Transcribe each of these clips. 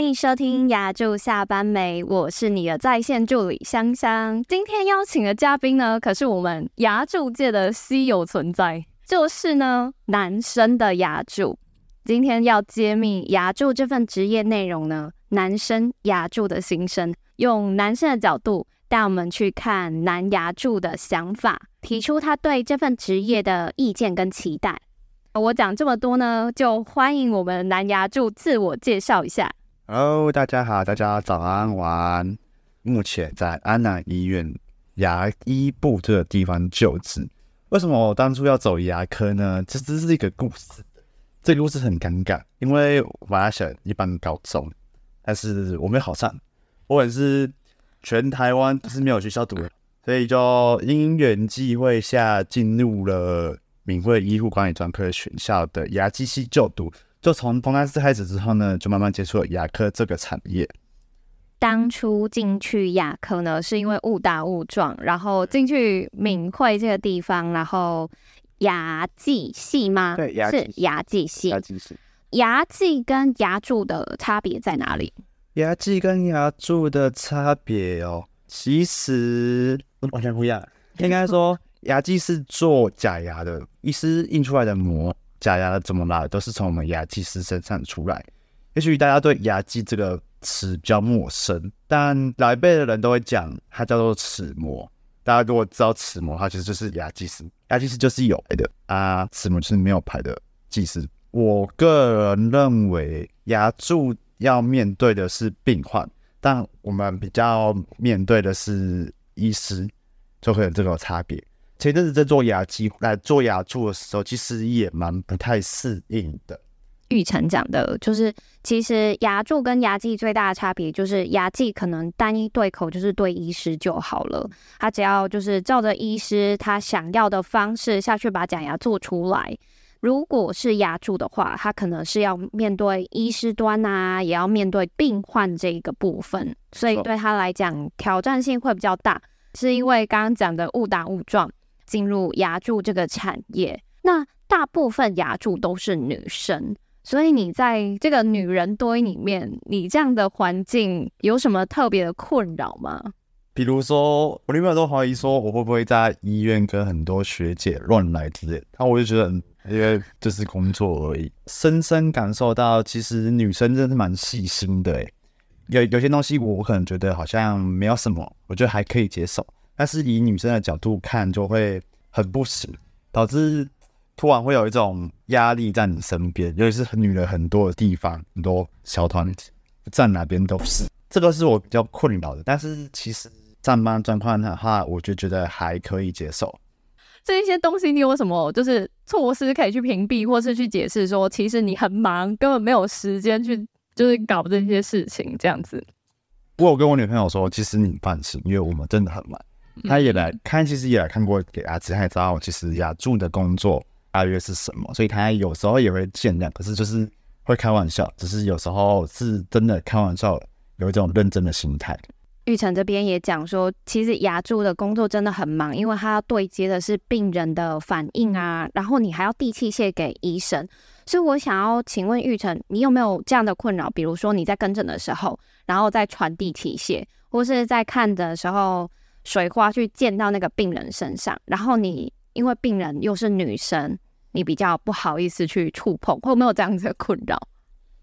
欢迎收听牙柱下班没？我是你的在线助理香香。今天邀请的嘉宾呢，可是我们牙柱界的稀有存在，就是呢男生的牙柱。今天要揭秘牙柱这份职业内容呢，男生牙柱的心声，用男生的角度带我们去看男牙柱的想法，提出他对这份职业的意见跟期待。我讲这么多呢，就欢迎我们男牙柱自我介绍一下。Hello，大家好，大家早安晚安。目前在安南医院牙医部这个地方就职。为什么我当初要走牙科呢？这只是一个故事。这个故事很尴尬，因为我本来选一般高中，但是我没有考上。我也是全台湾都是没有学校读的，所以就因缘际会下进入了。敏慧医护管理专科学校的牙技系就读，就从从那次开始之后呢，就慢慢接触了牙科这个产业。当初进去牙科呢，是因为误打误撞，然后进去敏慧这个地方，然后牙技系吗？对，牙是牙技系。牙技系。牙技跟牙柱的差别在哪里？牙技跟牙柱的差别哦，其实完全不一样。应该说。牙技是做假牙的，医师印出来的膜，假牙怎么来，都是从我们牙技师身上出来。也许大家对牙技这个词比较陌生，但老一辈的人都会讲它叫做齿模。大家如果知道齿模，它其实就是牙技师。牙技师就是有牌的啊，齿模就是没有牌的技师。我个人认为，牙柱要面对的是病患，但我们比较面对的是医师，就会有这个差别。前阵子在做牙技来做牙助的时候，其实也蛮不太适应的。玉成讲的就是，其实牙柱跟牙技最大的差别就是，牙技可能单一对口就是对医师就好了，他只要就是照着医师他想要的方式下去把假牙做出来。如果是牙柱的话，他可能是要面对医师端啊，也要面对病患这一个部分，所以对他来讲挑战性会比较大，是因为刚刚讲的误打误撞。进入牙柱这个产业，那大部分牙柱都是女生，所以你在这个女人堆里面，你这样的环境有什么特别的困扰吗？比如说，我女朋友都怀疑说，我会不会在医院跟很多学姐乱来之类，那我就觉得，因为这是工作而已，深深感受到，其实女生真的是蛮细心的。诶，有有些东西我可能觉得好像没有什么，我觉得还可以接受。但是以女生的角度看，就会很不实，导致突然会有一种压力在你身边，尤其是女人很多的地方，很多小团体站哪边都是，这个是我比较困扰的。但是其实上班状况的话，我就觉得还可以接受。这一些东西，你有什么就是措施可以去屏蔽，或是去解释说，其实你很忙，根本没有时间去 就是搞这些事情这样子。不过我跟我女朋友说，其实你放心，因为我们真的很忙。他也来看，其实也来看过给阿芝，他也知道其实雅柱的工作大约是什么，所以他有时候也会见谅，可是就是会开玩笑，只是有时候是真的开玩笑，有一种认真的心态。玉成这边也讲说，其实牙柱的工作真的很忙，因为他要对接的是病人的反应啊，然后你还要递器械给医生，所以我想要请问玉成，你有没有这样的困扰？比如说你在跟诊的时候，然后在传递器械，或是在看的时候。水花去溅到那个病人身上，然后你因为病人又是女生，你比较不好意思去触碰，会有没有这样子的困扰？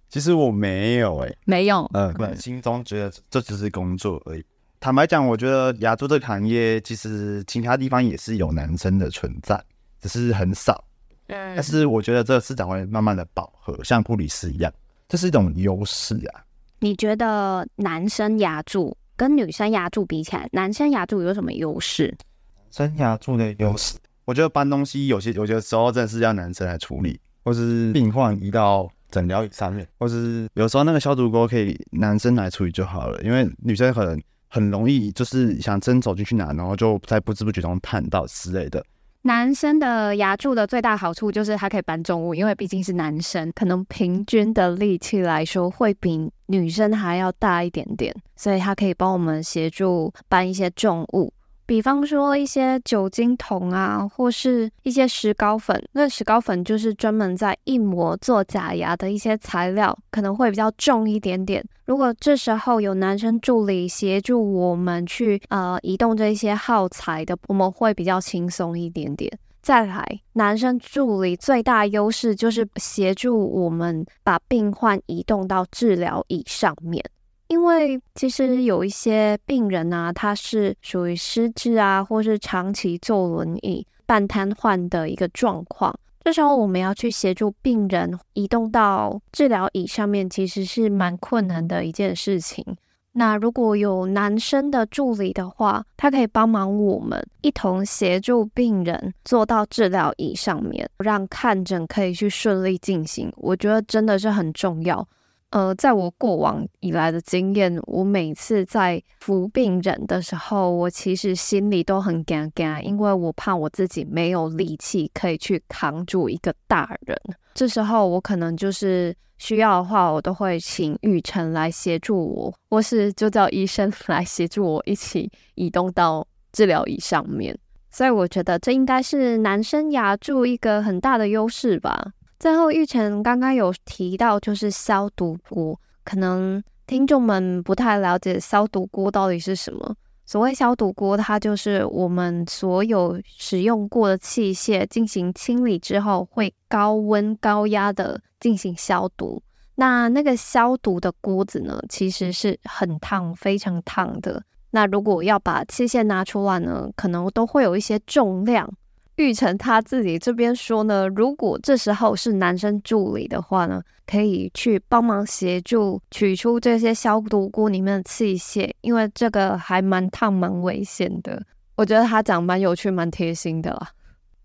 其实我没有哎、欸，没有，嗯，对，心中觉得这只是工作而已。坦白讲，我觉得牙助这个行业其实其他地方也是有男生的存在，只是很少。嗯，但是我觉得这个市场会慢慢的饱和，像护理师一样，这是一种优势啊。你觉得男生牙助？跟女生牙柱比起来，男生牙柱有什么优势？男生牙柱的优势，我觉得搬东西有些有些时候真的是要男生来处理，或是病患移到诊疗椅上面，或是有时候那个消毒锅可以男生来处理就好了，因为女生可能很容易就是想真走进去拿，然后就在不知不觉中碰到之类的。男生的牙柱的最大好处就是他可以搬重物，因为毕竟是男生，可能平均的力气来说会比女生还要大一点点，所以他可以帮我们协助搬一些重物。比方说一些酒精桶啊，或是一些石膏粉。那石膏粉就是专门在印模做假牙的一些材料，可能会比较重一点点。如果这时候有男生助理协助我们去呃移动这些耗材的，我们会比较轻松一点点。再来，男生助理最大优势就是协助我们把病患移动到治疗椅上面。因为其实有一些病人啊，他是属于失智啊，或是长期坐轮椅、半瘫痪的一个状况。这时候我们要去协助病人移动到治疗椅上面，其实是蛮困难的一件事情。那如果有男生的助理的话，他可以帮忙我们一同协助病人坐到治疗椅上面，让看诊可以去顺利进行。我觉得真的是很重要。呃，在我过往以来的经验，我每次在扶病人的时候，我其实心里都很尴尬，因为我怕我自己没有力气可以去扛住一个大人。这时候我可能就是需要的话，我都会请玉成来协助我，或是就叫医生 来协助我一起移动到治疗椅上面。所以我觉得这应该是男生牙助一个很大的优势吧。最后，玉成刚刚有提到，就是消毒锅，可能听众们不太了解消毒锅到底是什么。所谓消毒锅，它就是我们所有使用过的器械进行清理之后，会高温高压的进行消毒。那那个消毒的锅子呢，其实是很烫，非常烫的。那如果要把器械拿出来呢，可能都会有一些重量。玉成他自己这边说呢，如果这时候是男生助理的话呢，可以去帮忙协助取出这些消毒锅里面的器械，因为这个还蛮烫、蛮危险的。我觉得他讲蛮有趣、蛮贴心的啦。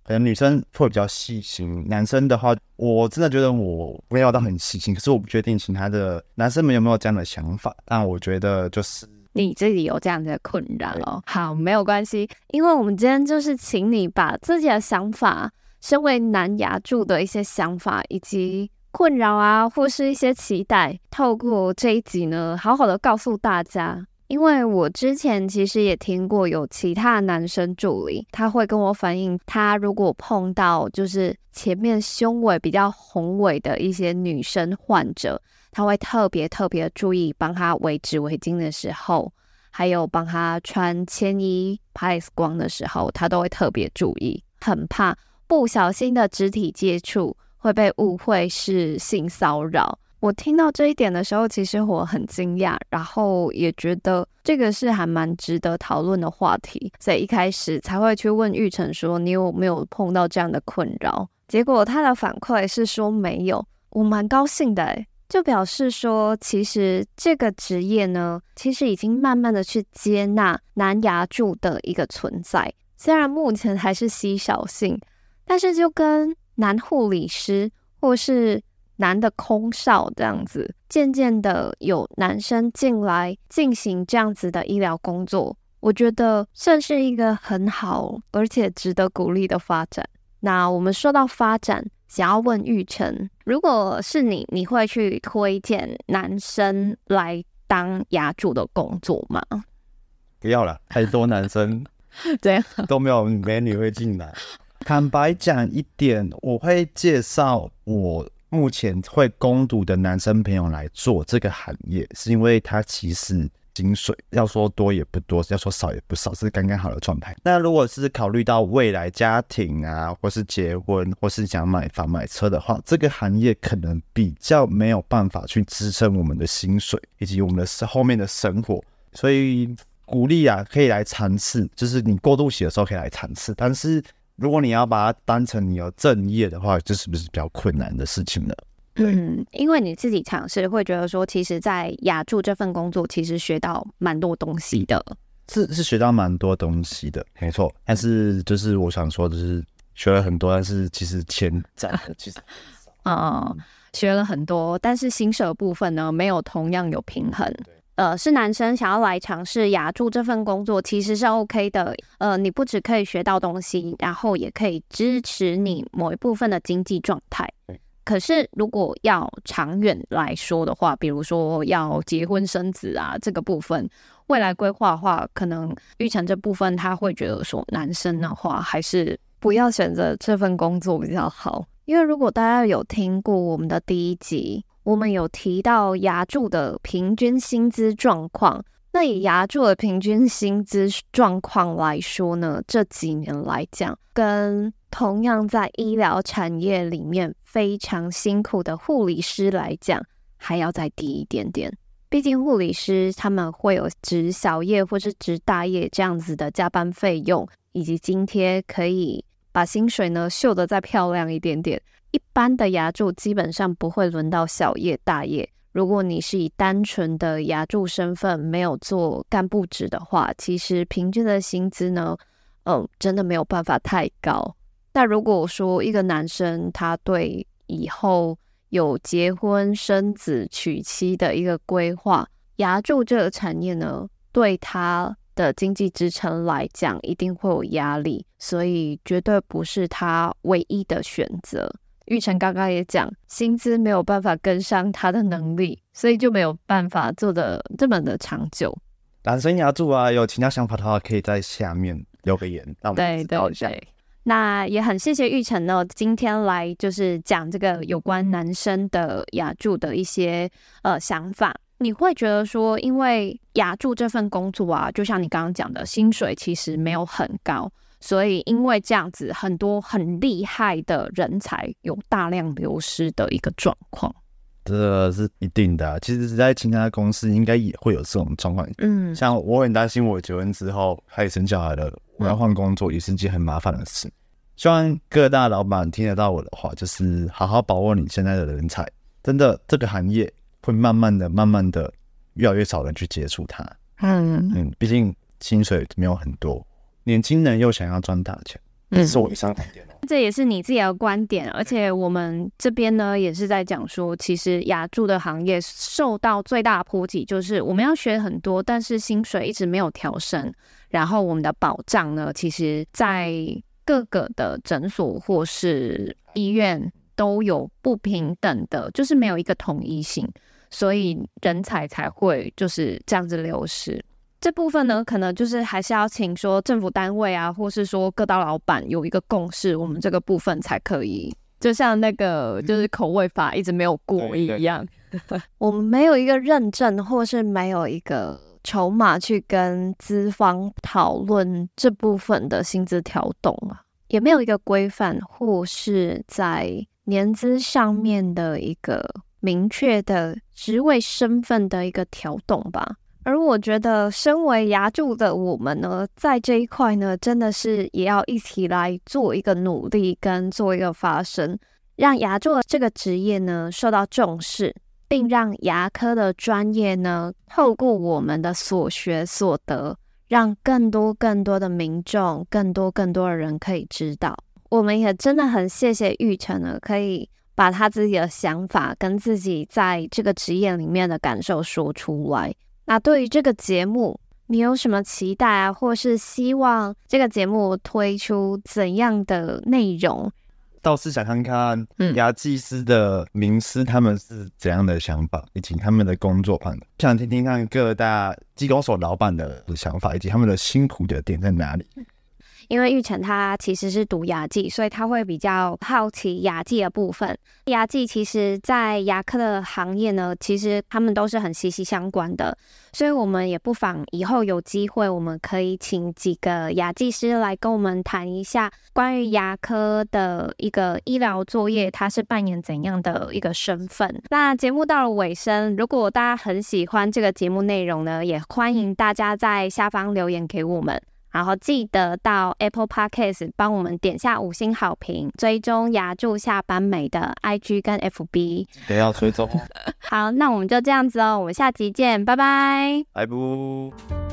可能女生会比较细心，男生的话，我真的觉得我没有到很细心，可是我不确定其他的男生们有没有这样的想法。但我觉得就是。你自己有这样的困扰哦，好，没有关系，因为我们今天就是请你把自己的想法，身为男牙柱的一些想法以及困扰啊，或是一些期待，透过这一集呢，好好的告诉大家。因为我之前其实也听过有其他男生助理，他会跟我反映，他如果碰到就是前面胸围比较宏伟的一些女生患者。他会特别特别注意帮他围纸围巾的时候，还有帮他穿牵衣拍 X 光的时候，他都会特别注意，很怕不小心的肢体接触会被误会是性骚扰。我听到这一点的时候，其实我很惊讶，然后也觉得这个是还蛮值得讨论的话题，所以一开始才会去问玉成说：“你有没有碰到这样的困扰？”结果他的反馈是说没有，我蛮高兴的诶。就表示说，其实这个职业呢，其实已经慢慢的去接纳男牙助的一个存在。虽然目前还是稀少性，但是就跟男护理师或是男的空少这样子，渐渐的有男生进来进行这样子的医疗工作，我觉得算是一个很好而且值得鼓励的发展。那我们说到发展。想要问玉成，如果是你，你会去推荐男生来当牙助的工作吗？不要了，太多男生，对，都没有美女会进来。坦白讲一点，我会介绍我目前会攻读的男生朋友来做这个行业，是因为他其实。薪水要说多也不多，要说少也不少，是刚刚好的状态。那如果是考虑到未来家庭啊，或是结婚，或是想买房买车的话，这个行业可能比较没有办法去支撑我们的薪水以及我们的后面的生活。所以鼓励啊，可以来尝试，就是你过渡期的时候可以来尝试。但是如果你要把它当成你有正业的话，这是不是比较困难的事情呢？嗯，因为你自己尝试会觉得说，其实，在雅助这份工作，其实学到蛮多东西的。是是学到蛮多东西的，没错。但是就是我想说，就是学了很多，但是其实钱赚的其实啊，学了很多，但是薪水部分呢，没有同样有平衡。呃，是男生想要来尝试牙助这份工作，其实是 OK 的。呃，你不只可以学到东西，然后也可以支持你某一部分的经济状态。可是，如果要长远来说的话，比如说要结婚生子啊，这个部分，未来规划的话，可能玉成这部分他会觉得说，男生的话还是不要选择这份工作比较好。因为如果大家有听过我们的第一集，我们有提到牙柱的平均薪资状况。那以牙柱的平均薪资状况来说呢，这几年来讲，跟同样在医疗产业里面非常辛苦的护理师来讲，还要再低一点点。毕竟护理师他们会有值小夜或是值大夜这样子的加班费用以及津贴，可以把薪水呢秀得再漂亮一点点。一般的牙柱基本上不会轮到小夜大夜。如果你是以单纯的牙柱身份，没有做干部职的话，其实平均的薪资呢，嗯，真的没有办法太高。但如果说一个男生他对以后有结婚生子娶妻的一个规划，牙柱这个产业呢，对他的经济支撑来讲，一定会有压力，所以绝对不是他唯一的选择。玉成刚刚也讲，薪资没有办法跟上他的能力，所以就没有办法做的这么的长久。男生牙柱啊，有其他想法的话，可以在下面留个言，让我们知道一下。对对对，那也很谢谢玉成呢，今天来就是讲这个有关男生的雅助的一些呃想法。你会觉得说，因为雅助这份工作啊，就像你刚刚讲的，薪水其实没有很高。所以，因为这样子，很多很厉害的人才有大量流失的一个状况，这是一定的。其实，在其他公司应该也会有这种状况。嗯，像我很担心，我结婚之后开始生小孩了，我要换工作，也是件很麻烦的事。希望各大老板听得到我的话，就是好好把握你现在的人才。真的，这个行业会慢慢的、慢慢的越来越少人去接触它。嗯嗯，毕竟薪水没有很多。年轻人又想要赚大钱，这是我以上观点。这也是你自己的观点，而且我们这边呢也是在讲说，其实牙助的行业受到最大的波及，就是我们要学很多，但是薪水一直没有调升，然后我们的保障呢，其实在各个的诊所或是医院都有不平等的，就是没有一个统一性，所以人才才会就是这样子流失。这部分呢，可能就是还是要请说政府单位啊，或是说各大老板有一个共识，我们这个部分才可以。就像那个就是口味法一直没有过一样，我们没有一个认证，或是没有一个筹码去跟资方讨论这部分的薪资调动啊，也没有一个规范，或是在年资上面的一个明确的职位身份的一个调动吧。而我觉得，身为牙柱的我们呢，在这一块呢，真的是也要一起来做一个努力，跟做一个发声，让牙柱的这个职业呢受到重视，并让牙科的专业呢，透过我们的所学所得，让更多更多的民众，更多更多的人可以知道。我们也真的很谢谢玉成呢，可以把他自己的想法跟自己在这个职业里面的感受说出来。那对于这个节目，你有什么期待啊？或是希望这个节目推出怎样的内容？倒是想看看牙技师的名师他们是怎样的想法，以及他们的工作方式。想听听看各大技工所老板的想法，以及他们的辛苦的点在哪里。因为玉成他其实是读牙技，所以他会比较好奇牙技的部分。牙技其实，在牙科的行业呢，其实他们都是很息息相关的。所以，我们也不妨以后有机会，我们可以请几个牙技师来跟我们谈一下关于牙科的一个医疗作业，他是扮演怎样的一个身份。那节目到了尾声，如果大家很喜欢这个节目内容呢，也欢迎大家在下方留言给我们。然后记得到 Apple Podcast 帮我们点下五星好评，追踪牙柱下班美的 IG 跟 FB，得要追踪。好，那我们就这样子哦，我们下集见，拜拜，拜拜。